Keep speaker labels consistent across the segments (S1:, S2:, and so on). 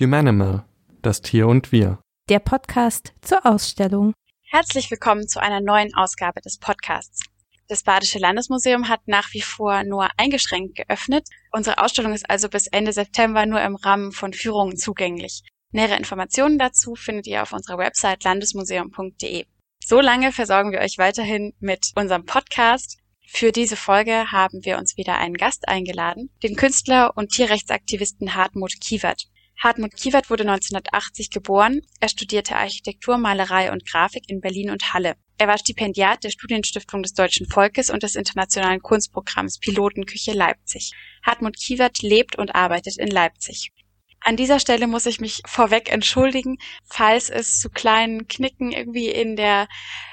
S1: Humanimal, das Tier und wir.
S2: Der Podcast zur Ausstellung.
S3: Herzlich willkommen zu einer neuen Ausgabe des Podcasts. Das Badische Landesmuseum hat nach wie vor nur eingeschränkt geöffnet. Unsere Ausstellung ist also bis Ende September nur im Rahmen von Führungen zugänglich. Nähere Informationen dazu findet ihr auf unserer Website landesmuseum.de. So lange versorgen wir euch weiterhin mit unserem Podcast. Für diese Folge haben wir uns wieder einen Gast eingeladen, den Künstler und Tierrechtsaktivisten Hartmut Kiewert. Hartmut Kiewert wurde 1980 geboren. Er studierte Architektur, Malerei und Grafik in Berlin und Halle. Er war Stipendiat der Studienstiftung des Deutschen Volkes und des internationalen Kunstprogramms Pilotenküche Leipzig. Hartmut Kiewert lebt und arbeitet in Leipzig. An dieser Stelle muss ich mich vorweg entschuldigen, falls es zu kleinen Knicken irgendwie in der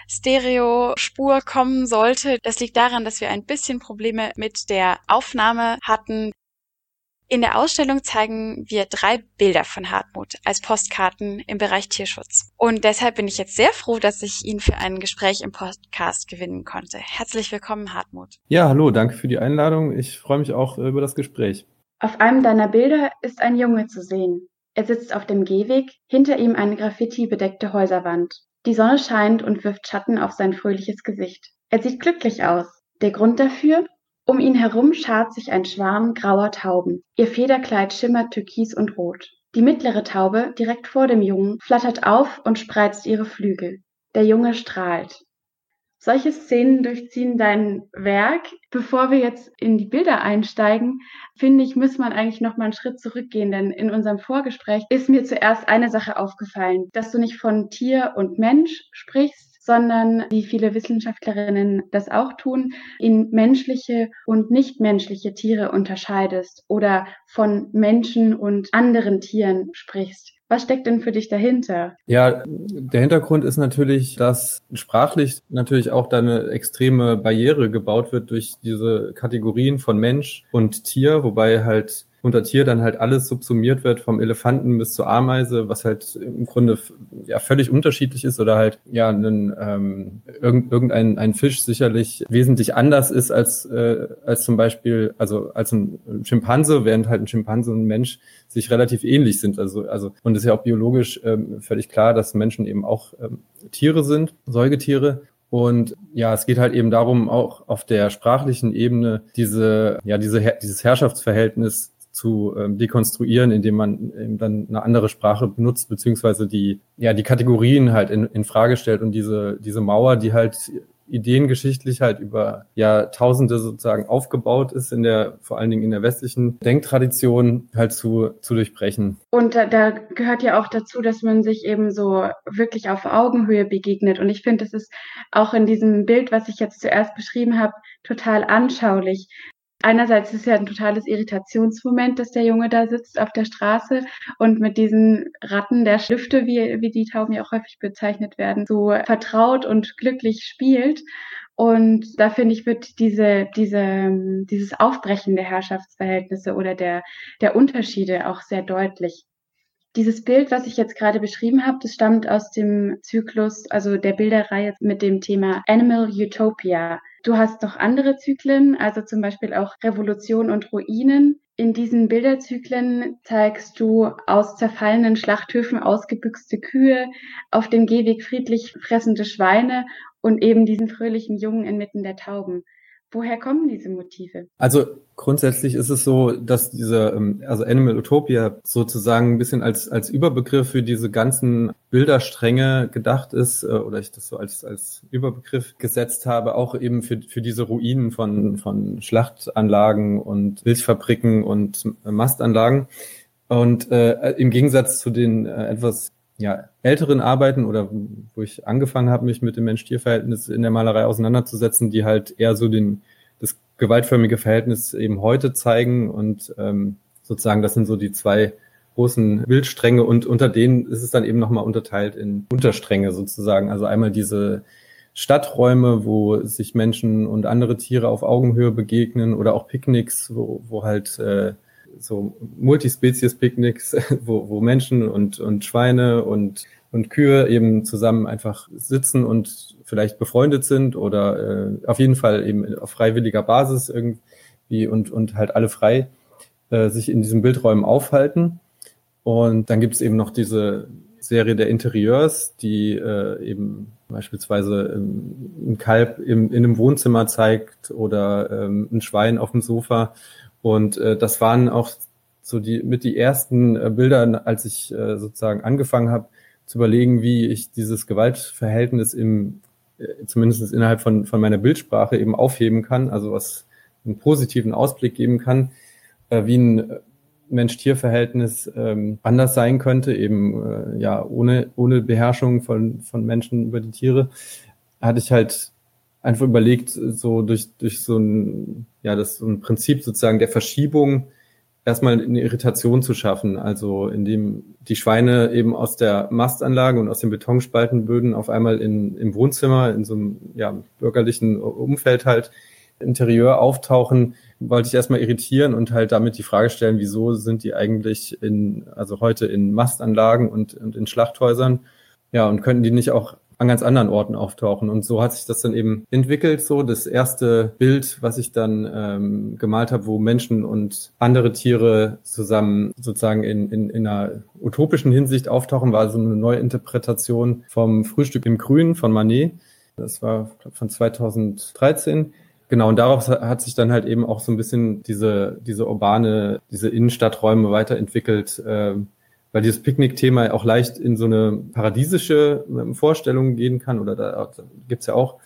S3: Stereo-Spur kommen sollte. Das liegt daran, dass wir ein bisschen Probleme mit der Aufnahme hatten. In der Ausstellung zeigen wir drei Bilder von Hartmut als Postkarten im Bereich Tierschutz. Und deshalb bin ich jetzt sehr froh, dass ich ihn für ein Gespräch im Podcast gewinnen konnte. Herzlich willkommen, Hartmut.
S4: Ja, hallo, danke für die Einladung. Ich freue mich auch über das Gespräch.
S5: Auf einem deiner Bilder ist ein Junge zu sehen. Er sitzt auf dem Gehweg, hinter ihm eine Graffiti-bedeckte Häuserwand. Die Sonne scheint und wirft Schatten auf sein fröhliches Gesicht. Er sieht glücklich aus. Der Grund dafür? Um ihn herum schart sich ein Schwarm grauer Tauben. Ihr Federkleid schimmert türkis und rot. Die mittlere Taube, direkt vor dem Jungen, flattert auf und spreizt ihre Flügel. Der Junge strahlt. Solche Szenen durchziehen dein Werk. Bevor wir jetzt in die Bilder einsteigen, finde ich, muss man eigentlich noch mal einen Schritt zurückgehen, denn in unserem Vorgespräch ist mir zuerst eine Sache aufgefallen, dass du nicht von Tier und Mensch sprichst, sondern wie viele Wissenschaftlerinnen das auch tun, in menschliche und nichtmenschliche Tiere unterscheidest oder von Menschen und anderen Tieren sprichst. Was steckt denn für dich dahinter?
S4: Ja, der Hintergrund ist natürlich, dass sprachlich natürlich auch da eine extreme Barriere gebaut wird durch diese Kategorien von Mensch und Tier, wobei halt unter Tier dann halt alles subsumiert wird, vom Elefanten bis zur Ameise, was halt im Grunde ja völlig unterschiedlich ist oder halt ja ein, ähm, irgendein ein Fisch sicherlich wesentlich anders ist als äh, als zum Beispiel also als ein Schimpanse, während halt ein Schimpanse und ein Mensch sich relativ ähnlich sind. Also also und es ist ja auch biologisch ähm, völlig klar, dass Menschen eben auch ähm, Tiere sind, Säugetiere und ja, es geht halt eben darum, auch auf der sprachlichen Ebene diese, ja, diese, dieses Herrschaftsverhältnis zu ähm, dekonstruieren, indem man eben dann eine andere Sprache benutzt, beziehungsweise die, ja, die Kategorien halt in, in Frage stellt und diese, diese Mauer, die halt ideengeschichtlich halt über Jahrtausende sozusagen aufgebaut ist, in der, vor allen Dingen in der westlichen Denktradition halt zu, zu durchbrechen.
S5: Und da, da gehört ja auch dazu, dass man sich eben so wirklich auf Augenhöhe begegnet. Und ich finde, das ist auch in diesem Bild, was ich jetzt zuerst beschrieben habe, total anschaulich einerseits ist es ja ein totales Irritationsmoment, dass der Junge da sitzt auf der Straße und mit diesen Ratten der Schlüfte, wie, wie die Tauben ja auch häufig bezeichnet werden, so vertraut und glücklich spielt. Und da finde ich, wird diese, diese, dieses Aufbrechen der Herrschaftsverhältnisse oder der, der Unterschiede auch sehr deutlich. Dieses Bild, was ich jetzt gerade beschrieben habe, das stammt aus dem Zyklus, also der Bilderreihe mit dem Thema Animal Utopia. Du hast noch andere Zyklen, also zum Beispiel auch Revolution und Ruinen. In diesen Bilderzyklen zeigst du aus zerfallenen Schlachthöfen ausgebüxte Kühe, auf dem Gehweg friedlich fressende Schweine und eben diesen fröhlichen Jungen inmitten der Tauben. Woher kommen diese Motive?
S4: Also grundsätzlich ist es so, dass diese, ähm, also Animal Utopia sozusagen ein bisschen als, als Überbegriff für diese ganzen Bilderstränge gedacht ist, äh, oder ich das so als, als Überbegriff gesetzt habe, auch eben für, für diese Ruinen von, von Schlachtanlagen und Milchfabriken und Mastanlagen. Und äh, im Gegensatz zu den äh, etwas ja, älteren Arbeiten oder wo ich angefangen habe, mich mit dem Mensch-Tier-Verhältnis in der Malerei auseinanderzusetzen, die halt eher so den, das gewaltförmige Verhältnis eben heute zeigen und ähm, sozusagen, das sind so die zwei großen Bildstränge und unter denen ist es dann eben nochmal unterteilt in Unterstränge sozusagen. Also einmal diese Stadträume, wo sich Menschen und andere Tiere auf Augenhöhe begegnen oder auch Picknicks, wo, wo halt äh, so Multispezies-Picknicks, wo, wo Menschen und, und Schweine und, und Kühe eben zusammen einfach sitzen und vielleicht befreundet sind oder äh, auf jeden Fall eben auf freiwilliger Basis irgendwie und, und halt alle frei äh, sich in diesen Bildräumen aufhalten. Und dann gibt es eben noch diese Serie der Interieurs, die äh, eben beispielsweise ähm, ein Kalb im, in einem Wohnzimmer zeigt oder ähm, ein Schwein auf dem Sofa. Und äh, das waren auch so die mit die ersten äh, Bilder, als ich äh, sozusagen angefangen habe zu überlegen, wie ich dieses Gewaltverhältnis im äh, zumindest innerhalb von, von meiner Bildsprache eben aufheben kann, also was einen positiven Ausblick geben kann, äh, wie ein Mensch-Tier-Verhältnis ähm, anders sein könnte, eben äh, ja ohne, ohne Beherrschung von, von Menschen über die Tiere, hatte ich halt einfach überlegt, so durch, durch so ein, ja, das so ein Prinzip sozusagen der Verschiebung erstmal eine Irritation zu schaffen, also indem die Schweine eben aus der Mastanlage und aus den Betonspaltenböden auf einmal in, im Wohnzimmer, in so einem ja, bürgerlichen Umfeld halt Interieur auftauchen, wollte ich erstmal irritieren und halt damit die Frage stellen, wieso sind die eigentlich in, also heute in Mastanlagen und, und in Schlachthäusern? Ja, und könnten die nicht auch an ganz anderen Orten auftauchen. Und so hat sich das dann eben entwickelt. So das erste Bild, was ich dann ähm, gemalt habe, wo Menschen und andere Tiere zusammen sozusagen in, in, in einer utopischen Hinsicht auftauchen, war so eine neue Interpretation vom Frühstück im Grün von Manet. Das war glaub, von 2013. Genau, und darauf hat sich dann halt eben auch so ein bisschen diese, diese urbane, diese Innenstadträume weiterentwickelt, äh, weil dieses Picknick-Thema auch leicht in so eine paradiesische ähm, Vorstellung gehen kann. Oder da, gibt's ja auch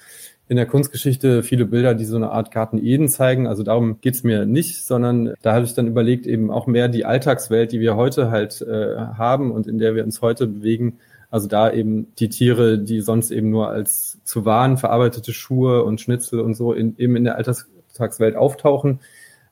S4: in der Kunstgeschichte viele Bilder, die so eine Art Garten Eden zeigen. Also darum geht's mir nicht, sondern da habe ich dann überlegt, eben auch mehr die Alltagswelt, die wir heute halt äh, haben und in der wir uns heute bewegen. Also da eben die Tiere, die sonst eben nur als zu Waren verarbeitete Schuhe und Schnitzel und so in, eben in der Alltagswelt auftauchen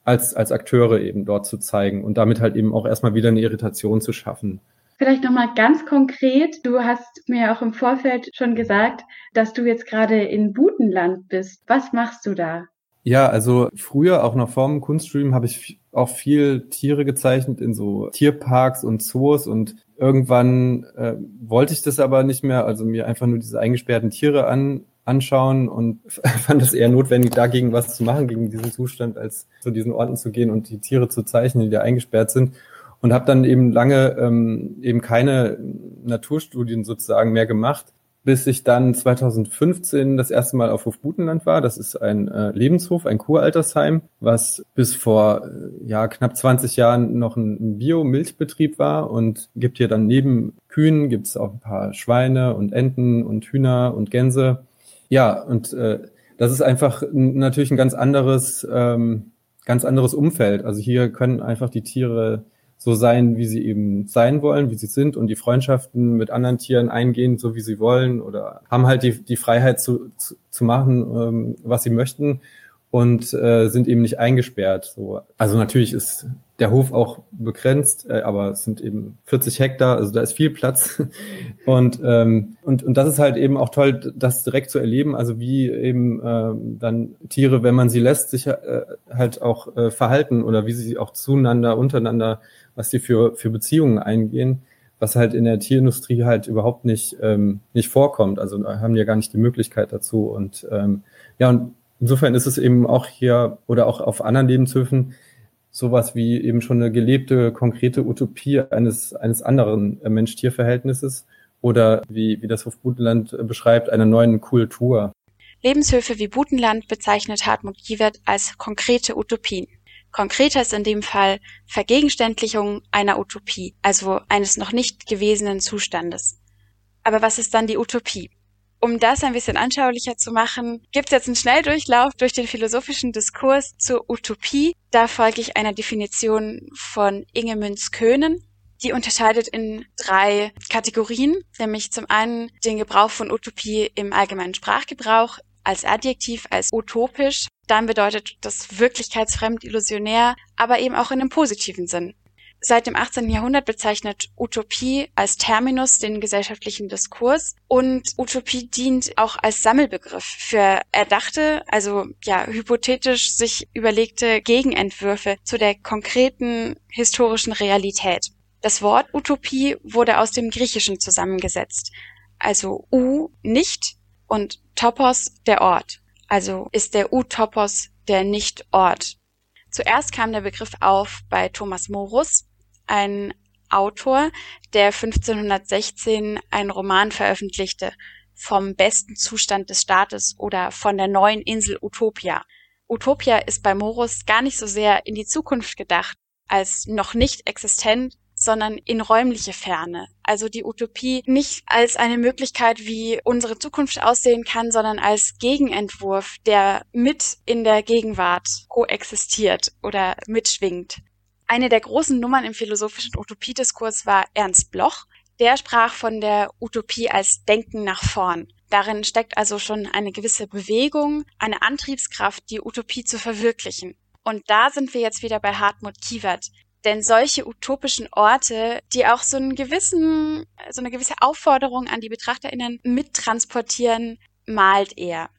S4: als, als Akteure eben dort zu zeigen und damit halt eben auch erstmal wieder eine Irritation zu schaffen.
S6: Vielleicht nochmal ganz konkret. Du hast mir auch im Vorfeld schon gesagt, dass du jetzt gerade in Butenland bist. Was machst du da?
S4: Ja, also früher, auch noch vorm Kunststream, habe ich auch viel Tiere gezeichnet in so Tierparks und Zoos und irgendwann äh, wollte ich das aber nicht mehr, also mir einfach nur diese eingesperrten Tiere an, anschauen und fand es eher notwendig, dagegen was zu machen, gegen diesen Zustand, als zu diesen Orten zu gehen und die Tiere zu zeichnen, die da eingesperrt sind. Und habe dann eben lange ähm, eben keine Naturstudien sozusagen mehr gemacht, bis ich dann 2015 das erste Mal auf Hofbutenland war. Das ist ein äh, Lebenshof, ein Kuraltersheim, was bis vor äh, ja knapp 20 Jahren noch ein Bio-Milchbetrieb war und gibt hier dann neben Kühen gibt's auch ein paar Schweine und Enten und Hühner und Gänse ja, und äh, das ist einfach natürlich ein ganz anderes, ähm, ganz anderes Umfeld. Also hier können einfach die Tiere so sein, wie sie eben sein wollen, wie sie sind und die Freundschaften mit anderen Tieren eingehen, so wie sie wollen oder haben halt die, die Freiheit zu, zu, zu machen, ähm, was sie möchten und äh, sind eben nicht eingesperrt. So. Also natürlich ist der Hof auch begrenzt, äh, aber es sind eben 40 Hektar, also da ist viel Platz. und, ähm, und, und das ist halt eben auch toll, das direkt zu erleben, also wie eben ähm, dann Tiere, wenn man sie lässt, sich äh, halt auch äh, verhalten oder wie sie auch zueinander, untereinander, was sie für, für Beziehungen eingehen, was halt in der Tierindustrie halt überhaupt nicht, ähm, nicht vorkommt. Also haben die ja gar nicht die Möglichkeit dazu. Und ähm, ja, und insofern ist es eben auch hier oder auch auf anderen Lebenshöfen sowas wie eben schon eine gelebte, konkrete Utopie eines, eines anderen äh, Mensch-Tier-Verhältnisses oder wie, wie das Hofbutenland äh, beschreibt, einer neuen Kultur.
S5: Lebenshöfe wie Butenland bezeichnet Hartmut Giewert als konkrete Utopien. Konkreter ist in dem Fall Vergegenständlichung einer Utopie, also eines noch nicht gewesenen Zustandes. Aber was ist dann die Utopie? Um das ein bisschen anschaulicher zu machen, gibt es jetzt einen Schnelldurchlauf durch den philosophischen Diskurs zur Utopie. Da folge ich einer Definition von Inge Münz-Köhnen. Die unterscheidet in drei Kategorien, nämlich zum einen den Gebrauch von Utopie im allgemeinen Sprachgebrauch als Adjektiv, als utopisch. Dann bedeutet das wirklichkeitsfremd, illusionär, aber eben auch in einem positiven Sinn. Seit dem 18. Jahrhundert bezeichnet Utopie als Terminus den gesellschaftlichen Diskurs und Utopie dient auch als Sammelbegriff für erdachte, also ja, hypothetisch sich überlegte Gegenentwürfe zu der konkreten historischen Realität. Das Wort Utopie wurde aus dem Griechischen zusammengesetzt. Also U nicht und Topos der Ort. Also ist der Utopos der Nicht-Ort. Zuerst kam der Begriff auf bei Thomas Morus, ein Autor, der 1516 einen Roman veröffentlichte vom besten Zustand des Staates oder von der neuen Insel Utopia. Utopia ist bei Morus gar nicht so sehr in die Zukunft gedacht, als noch nicht existent, sondern in räumliche Ferne. Also die Utopie nicht als eine Möglichkeit, wie unsere Zukunft aussehen kann, sondern als Gegenentwurf, der mit in der Gegenwart koexistiert oder mitschwingt. Eine der großen Nummern im philosophischen Utopiediskurs war Ernst Bloch. Der sprach von der Utopie als Denken nach vorn. Darin steckt also schon eine gewisse Bewegung, eine Antriebskraft, die Utopie zu verwirklichen. Und da sind wir jetzt wieder bei Hartmut Kiewert, denn solche utopischen Orte, die auch so einen gewissen, so eine gewisse Aufforderung an die BetrachterInnen mittransportieren, malt er.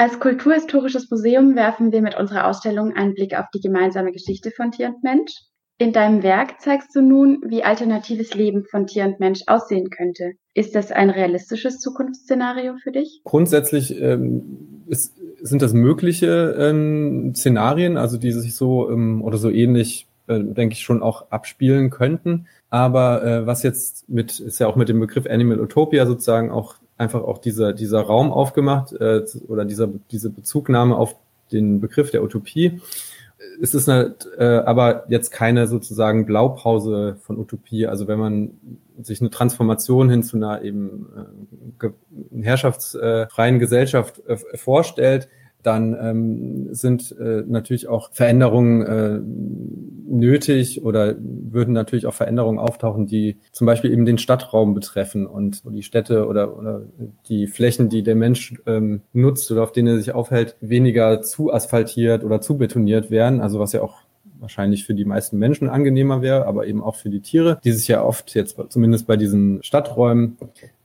S6: Als kulturhistorisches Museum werfen wir mit unserer Ausstellung einen Blick auf die gemeinsame Geschichte von Tier und Mensch. In deinem Werk zeigst du nun, wie alternatives Leben von Tier und Mensch aussehen könnte. Ist das ein realistisches Zukunftsszenario für dich?
S4: Grundsätzlich ähm, ist, sind das mögliche ähm, Szenarien, also die sich so ähm, oder so ähnlich, äh, denke ich, schon auch abspielen könnten. Aber äh, was jetzt mit, ist ja auch mit dem Begriff Animal Utopia sozusagen auch einfach auch dieser, dieser Raum aufgemacht äh, oder dieser, diese Bezugnahme auf den Begriff der Utopie es ist eine, äh, aber jetzt keine sozusagen Blaupause von Utopie. Also wenn man sich eine Transformation hin zu einer eben äh, herrschaftsfreien Gesellschaft äh, vorstellt, dann ähm, sind äh, natürlich auch Veränderungen äh, nötig oder würden natürlich auch Veränderungen auftauchen, die zum Beispiel eben den Stadtraum betreffen und die Städte oder, oder die Flächen, die der Mensch ähm, nutzt oder auf denen er sich aufhält, weniger zu asphaltiert oder zu betoniert werden. Also was ja auch wahrscheinlich für die meisten Menschen angenehmer wäre, aber eben auch für die Tiere, die sich ja oft jetzt zumindest bei diesen Stadträumen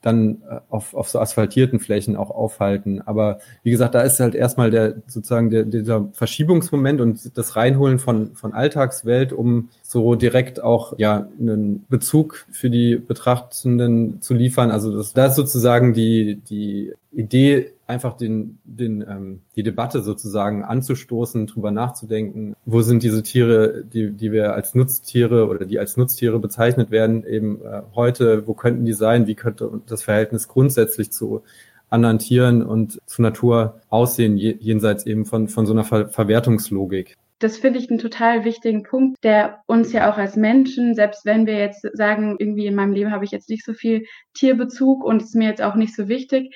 S4: dann äh, auf, auf so asphaltierten Flächen auch aufhalten. Aber wie gesagt, da ist halt erstmal der sozusagen der, dieser Verschiebungsmoment und das Reinholen von, von Alltagswelt, um so direkt auch ja einen Bezug für die Betrachtenden zu liefern. Also das, da ist sozusagen die, die Idee, einfach den, den, ähm, die Debatte sozusagen anzustoßen, drüber nachzudenken, wo sind diese Tiere, die, die wir als Nutztiere oder die als Nutztiere bezeichnet werden, eben äh, heute, wo könnten die sein, wie könnte das Verhältnis grundsätzlich zu anderen Tieren und zur Natur aussehen, jenseits eben von, von so einer Ver Verwertungslogik.
S6: Das finde ich einen total wichtigen Punkt, der uns ja auch als Menschen, selbst wenn wir jetzt sagen, irgendwie in meinem Leben habe ich jetzt nicht so viel Tierbezug und ist mir jetzt auch nicht so wichtig,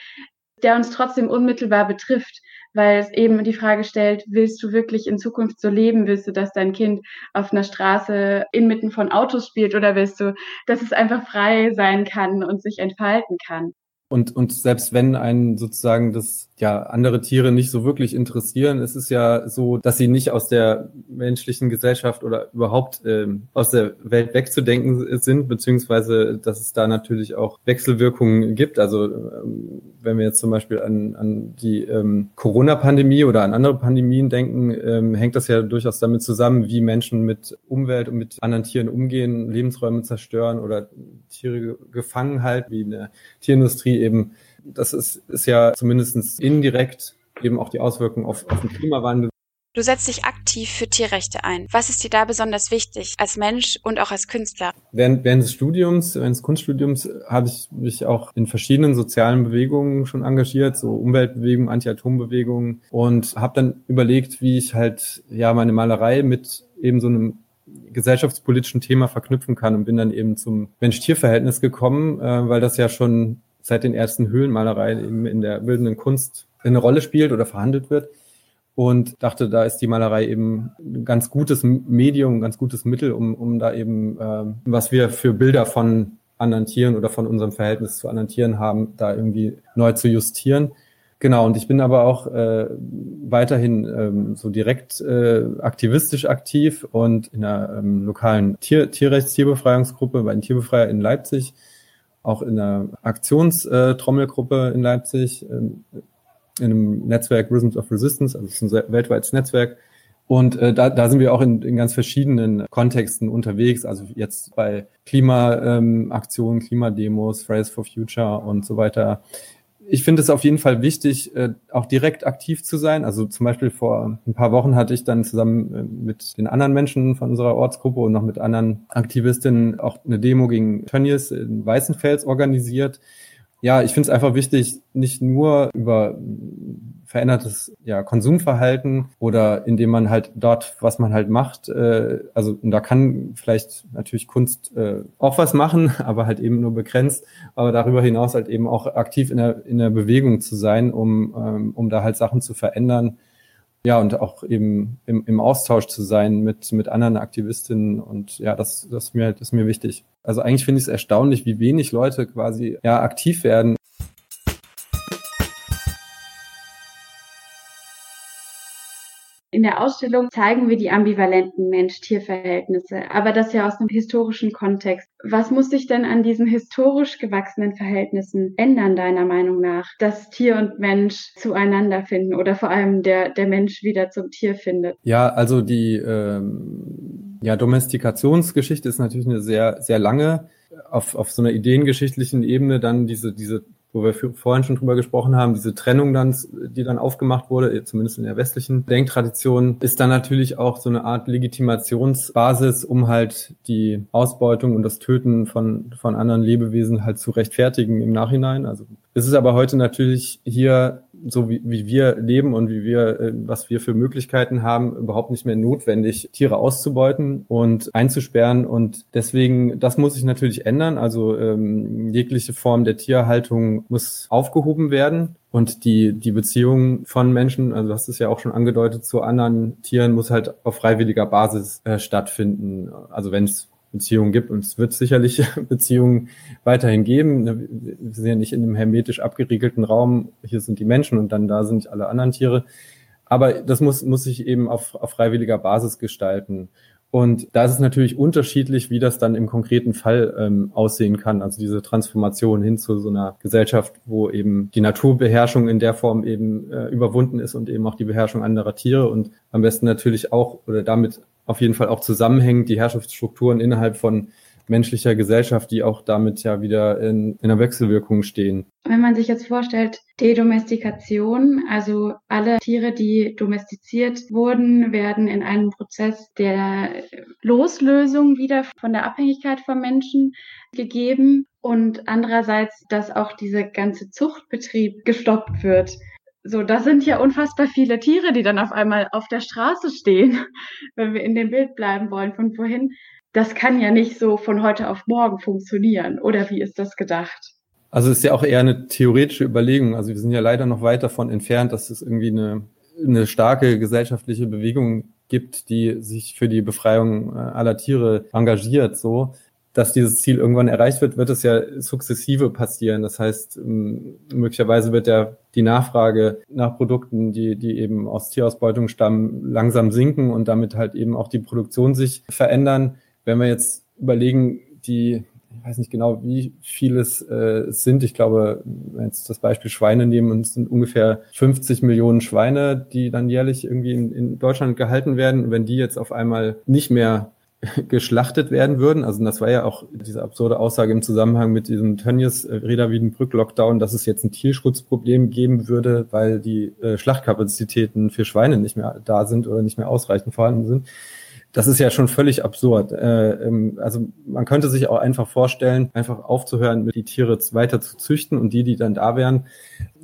S6: der uns trotzdem unmittelbar betrifft, weil es eben die Frage stellt, willst du wirklich in Zukunft so leben? Willst du, dass dein Kind auf einer Straße inmitten von Autos spielt oder willst du, dass es einfach frei sein kann und sich entfalten kann?
S4: Und, und selbst wenn einen sozusagen das ja andere Tiere nicht so wirklich interessieren, ist es ja so, dass sie nicht aus der menschlichen Gesellschaft oder überhaupt ähm, aus der Welt wegzudenken sind, beziehungsweise dass es da natürlich auch Wechselwirkungen gibt. Also ähm, wenn wir jetzt zum Beispiel an, an die ähm, Corona-Pandemie oder an andere Pandemien denken, ähm, hängt das ja durchaus damit zusammen, wie Menschen mit Umwelt und mit anderen Tieren umgehen, Lebensräume zerstören oder Tiere gefangen halten, wie eine Tierindustrie eben, das ist, ist ja zumindest indirekt eben auch die Auswirkungen auf, auf den Klimawandel.
S5: Du setzt dich aktiv für Tierrechte ein. Was ist dir da besonders wichtig als Mensch und auch als Künstler?
S4: Während, während des Studiums, während des Kunststudiums habe ich mich auch in verschiedenen sozialen Bewegungen schon engagiert, so Umweltbewegungen, Anti-Atom-Bewegungen und habe dann überlegt, wie ich halt ja meine Malerei mit eben so einem gesellschaftspolitischen Thema verknüpfen kann und bin dann eben zum Mensch-Tier-Verhältnis gekommen, äh, weil das ja schon seit den ersten Höhlenmalereien eben in der bildenden Kunst eine Rolle spielt oder verhandelt wird. Und dachte, da ist die Malerei eben ein ganz gutes Medium, ein ganz gutes Mittel, um, um da eben, äh, was wir für Bilder von anderen Tieren oder von unserem Verhältnis zu anderen Tieren haben, da irgendwie neu zu justieren. Genau, und ich bin aber auch äh, weiterhin ähm, so direkt äh, aktivistisch aktiv und in einer ähm, lokalen Tier Tierrechts-Tierbefreiungsgruppe bei den Tierbefreier in Leipzig auch in einer Aktionstrommelgruppe in Leipzig, in einem Netzwerk Rhythms of Resistance, also es ist ein weltweites Netzwerk. Und äh, da, da sind wir auch in, in ganz verschiedenen Kontexten unterwegs, also jetzt bei Klimaaktionen, ähm, Klimademos, Fridays for Future und so weiter. Ich finde es auf jeden Fall wichtig, äh, auch direkt aktiv zu sein. Also zum Beispiel vor ein paar Wochen hatte ich dann zusammen äh, mit den anderen Menschen von unserer Ortsgruppe und noch mit anderen Aktivistinnen auch eine Demo gegen Tönnies in Weißenfels organisiert. Ja, ich finde es einfach wichtig, nicht nur über verändertes ja, Konsumverhalten oder indem man halt dort, was man halt macht, äh, also und da kann vielleicht natürlich Kunst äh, auch was machen, aber halt eben nur begrenzt, aber darüber hinaus halt eben auch aktiv in der, in der Bewegung zu sein, um, ähm, um da halt Sachen zu verändern. Ja, und auch eben im, im Austausch zu sein mit, mit anderen Aktivistinnen und ja, das, das, ist mir, das ist mir wichtig. Also eigentlich finde ich es erstaunlich, wie wenig Leute quasi ja aktiv werden
S6: In der Ausstellung zeigen wir die ambivalenten Mensch-Tier-Verhältnisse, aber das ja aus einem historischen Kontext. Was muss sich denn an diesen historisch gewachsenen Verhältnissen ändern, deiner Meinung nach, dass Tier und Mensch zueinander finden oder vor allem der, der Mensch wieder zum Tier findet?
S4: Ja, also die ähm, ja, Domestikationsgeschichte ist natürlich eine sehr, sehr lange auf, auf so einer ideengeschichtlichen Ebene dann diese, diese wo wir vorhin schon drüber gesprochen haben, diese Trennung dann, die dann aufgemacht wurde, zumindest in der westlichen Denktradition, ist dann natürlich auch so eine Art Legitimationsbasis, um halt die Ausbeutung und das Töten von, von anderen Lebewesen halt zu rechtfertigen im Nachhinein. Also es ist aber heute natürlich hier so wie, wie wir leben und wie wir, äh, was wir für Möglichkeiten haben, überhaupt nicht mehr notwendig, Tiere auszubeuten und einzusperren. Und deswegen, das muss sich natürlich ändern. Also ähm, jegliche Form der Tierhaltung muss aufgehoben werden. Und die, die Beziehung von Menschen, also du hast es ja auch schon angedeutet, zu anderen Tieren muss halt auf freiwilliger Basis äh, stattfinden. Also wenn es Beziehungen gibt. Und es wird sicherlich Beziehungen weiterhin geben. Ne, wir sind ja nicht in einem hermetisch abgeriegelten Raum. Hier sind die Menschen und dann da sind alle anderen Tiere. Aber das muss, muss sich eben auf, auf freiwilliger Basis gestalten. Und da ist es natürlich unterschiedlich, wie das dann im konkreten Fall ähm, aussehen kann. Also diese Transformation hin zu so einer Gesellschaft, wo eben die Naturbeherrschung in der Form eben äh, überwunden ist und eben auch die Beherrschung anderer Tiere und am besten natürlich auch oder damit auf jeden Fall auch zusammenhängt, die Herrschaftsstrukturen innerhalb von menschlicher Gesellschaft, die auch damit ja wieder in, in einer Wechselwirkung stehen.
S6: Wenn man sich jetzt vorstellt, Dedomestikation, also alle Tiere, die domestiziert wurden, werden in einem Prozess der Loslösung wieder von der Abhängigkeit vom Menschen gegeben und andererseits, dass auch dieser ganze Zuchtbetrieb gestoppt wird. So, das sind ja unfassbar viele Tiere, die dann auf einmal auf der Straße stehen, wenn wir in dem Bild bleiben wollen von vorhin. Das kann ja nicht so von heute auf morgen funktionieren. Oder wie ist das gedacht?
S4: Also es ist ja auch eher eine theoretische Überlegung. Also wir sind ja leider noch weit davon entfernt, dass es irgendwie eine, eine starke gesellschaftliche Bewegung gibt, die sich für die Befreiung äh, aller Tiere engagiert. So, dass dieses Ziel irgendwann erreicht wird, wird es ja sukzessive passieren. Das heißt, ähm, möglicherweise wird der, die Nachfrage nach Produkten, die, die eben aus Tierausbeutung stammen, langsam sinken und damit halt eben auch die Produktion sich verändern. Wenn wir jetzt überlegen, die, ich weiß nicht genau, wie vieles äh, sind. Ich glaube, wenn wir jetzt das Beispiel Schweine nehmen, und es sind ungefähr 50 Millionen Schweine, die dann jährlich irgendwie in, in Deutschland gehalten werden. wenn die jetzt auf einmal nicht mehr geschlachtet werden würden. Also das war ja auch diese absurde Aussage im Zusammenhang mit diesem Tönnies äh, Reda Wiedenbrück Lockdown, dass es jetzt ein Tierschutzproblem geben würde, weil die äh, Schlachtkapazitäten für Schweine nicht mehr da sind oder nicht mehr ausreichend vorhanden sind. Das ist ja schon völlig absurd. Äh, ähm, also man könnte sich auch einfach vorstellen, einfach aufzuhören, die Tiere weiter zu züchten und die, die dann da wären,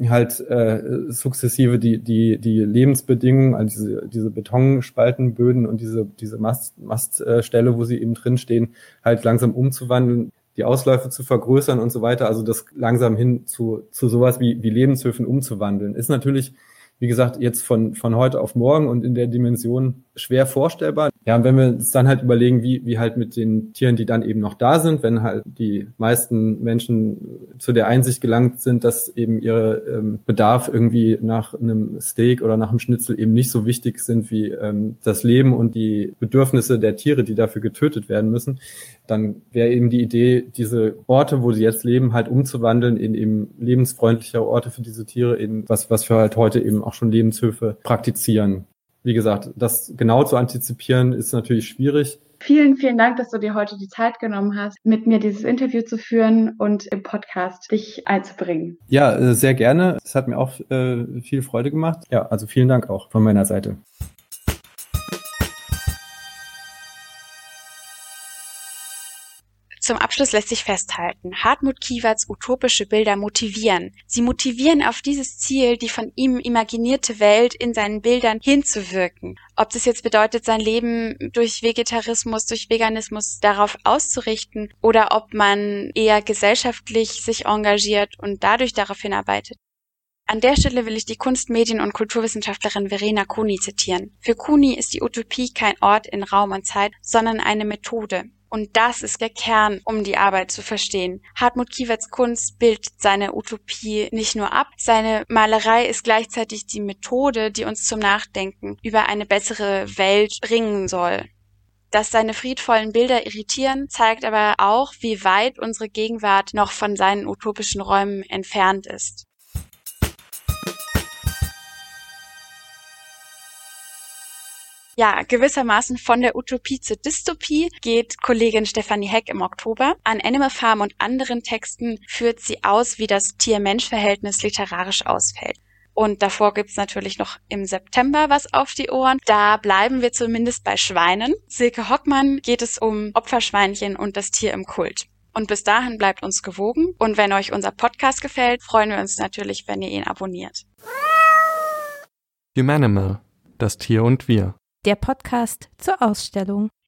S4: halt äh, sukzessive die, die, die Lebensbedingungen, also diese, diese Betonspaltenböden und diese, diese Mast, Maststelle, wo sie eben drinstehen, halt langsam umzuwandeln die Ausläufe zu vergrößern und so weiter, also das langsam hin zu, zu sowas wie, wie Lebenshöfen umzuwandeln, ist natürlich wie gesagt, jetzt von, von heute auf morgen und in der Dimension schwer vorstellbar. Ja, und wenn wir uns dann halt überlegen, wie, wie halt mit den Tieren, die dann eben noch da sind, wenn halt die meisten Menschen zu der Einsicht gelangt sind, dass eben ihre ähm, Bedarf irgendwie nach einem Steak oder nach einem Schnitzel eben nicht so wichtig sind wie ähm, das Leben und die Bedürfnisse der Tiere, die dafür getötet werden müssen, dann wäre eben die Idee, diese Orte, wo sie jetzt leben, halt umzuwandeln in eben lebensfreundlichere Orte für diese Tiere, in was, was wir halt heute eben auch schon Lebenshöfe praktizieren. Wie gesagt, das genau zu antizipieren ist natürlich schwierig.
S6: Vielen, vielen Dank, dass du dir heute die Zeit genommen hast, mit mir dieses Interview zu führen und im Podcast dich einzubringen.
S4: Ja, äh, sehr gerne. Es hat mir auch äh, viel Freude gemacht. Ja, also vielen Dank auch von meiner Seite.
S5: Zum Abschluss lässt sich festhalten, Hartmut Kiewerts utopische Bilder motivieren. Sie motivieren auf dieses Ziel, die von ihm imaginierte Welt in seinen Bildern hinzuwirken. Ob das jetzt bedeutet, sein Leben durch Vegetarismus, durch Veganismus darauf auszurichten oder ob man eher gesellschaftlich sich engagiert und dadurch darauf hinarbeitet. An der Stelle will ich die Kunst-, Medien- und Kulturwissenschaftlerin Verena Kuni zitieren. Für Kuni ist die Utopie kein Ort in Raum und Zeit, sondern eine Methode. Und das ist der Kern, um die Arbeit zu verstehen. Hartmut Kiewerts Kunst bildet seine Utopie nicht nur ab, seine Malerei ist gleichzeitig die Methode, die uns zum Nachdenken über eine bessere Welt bringen soll. Dass seine friedvollen Bilder irritieren, zeigt aber auch, wie weit unsere Gegenwart noch von seinen utopischen Räumen entfernt ist. Ja, gewissermaßen von der Utopie zur Dystopie geht Kollegin Stefanie Heck im Oktober. An Animal Farm und anderen Texten führt sie aus, wie das Tier-Mensch-Verhältnis literarisch ausfällt. Und davor gibt's natürlich noch im September was auf die Ohren. Da bleiben wir zumindest bei Schweinen. Silke Hockmann geht es um Opferschweinchen und das Tier im Kult. Und bis dahin bleibt uns gewogen. Und wenn euch unser Podcast gefällt, freuen wir uns natürlich, wenn ihr ihn abonniert.
S1: Humanimal, das Tier und wir
S2: Der Podcast zur Ausstellung.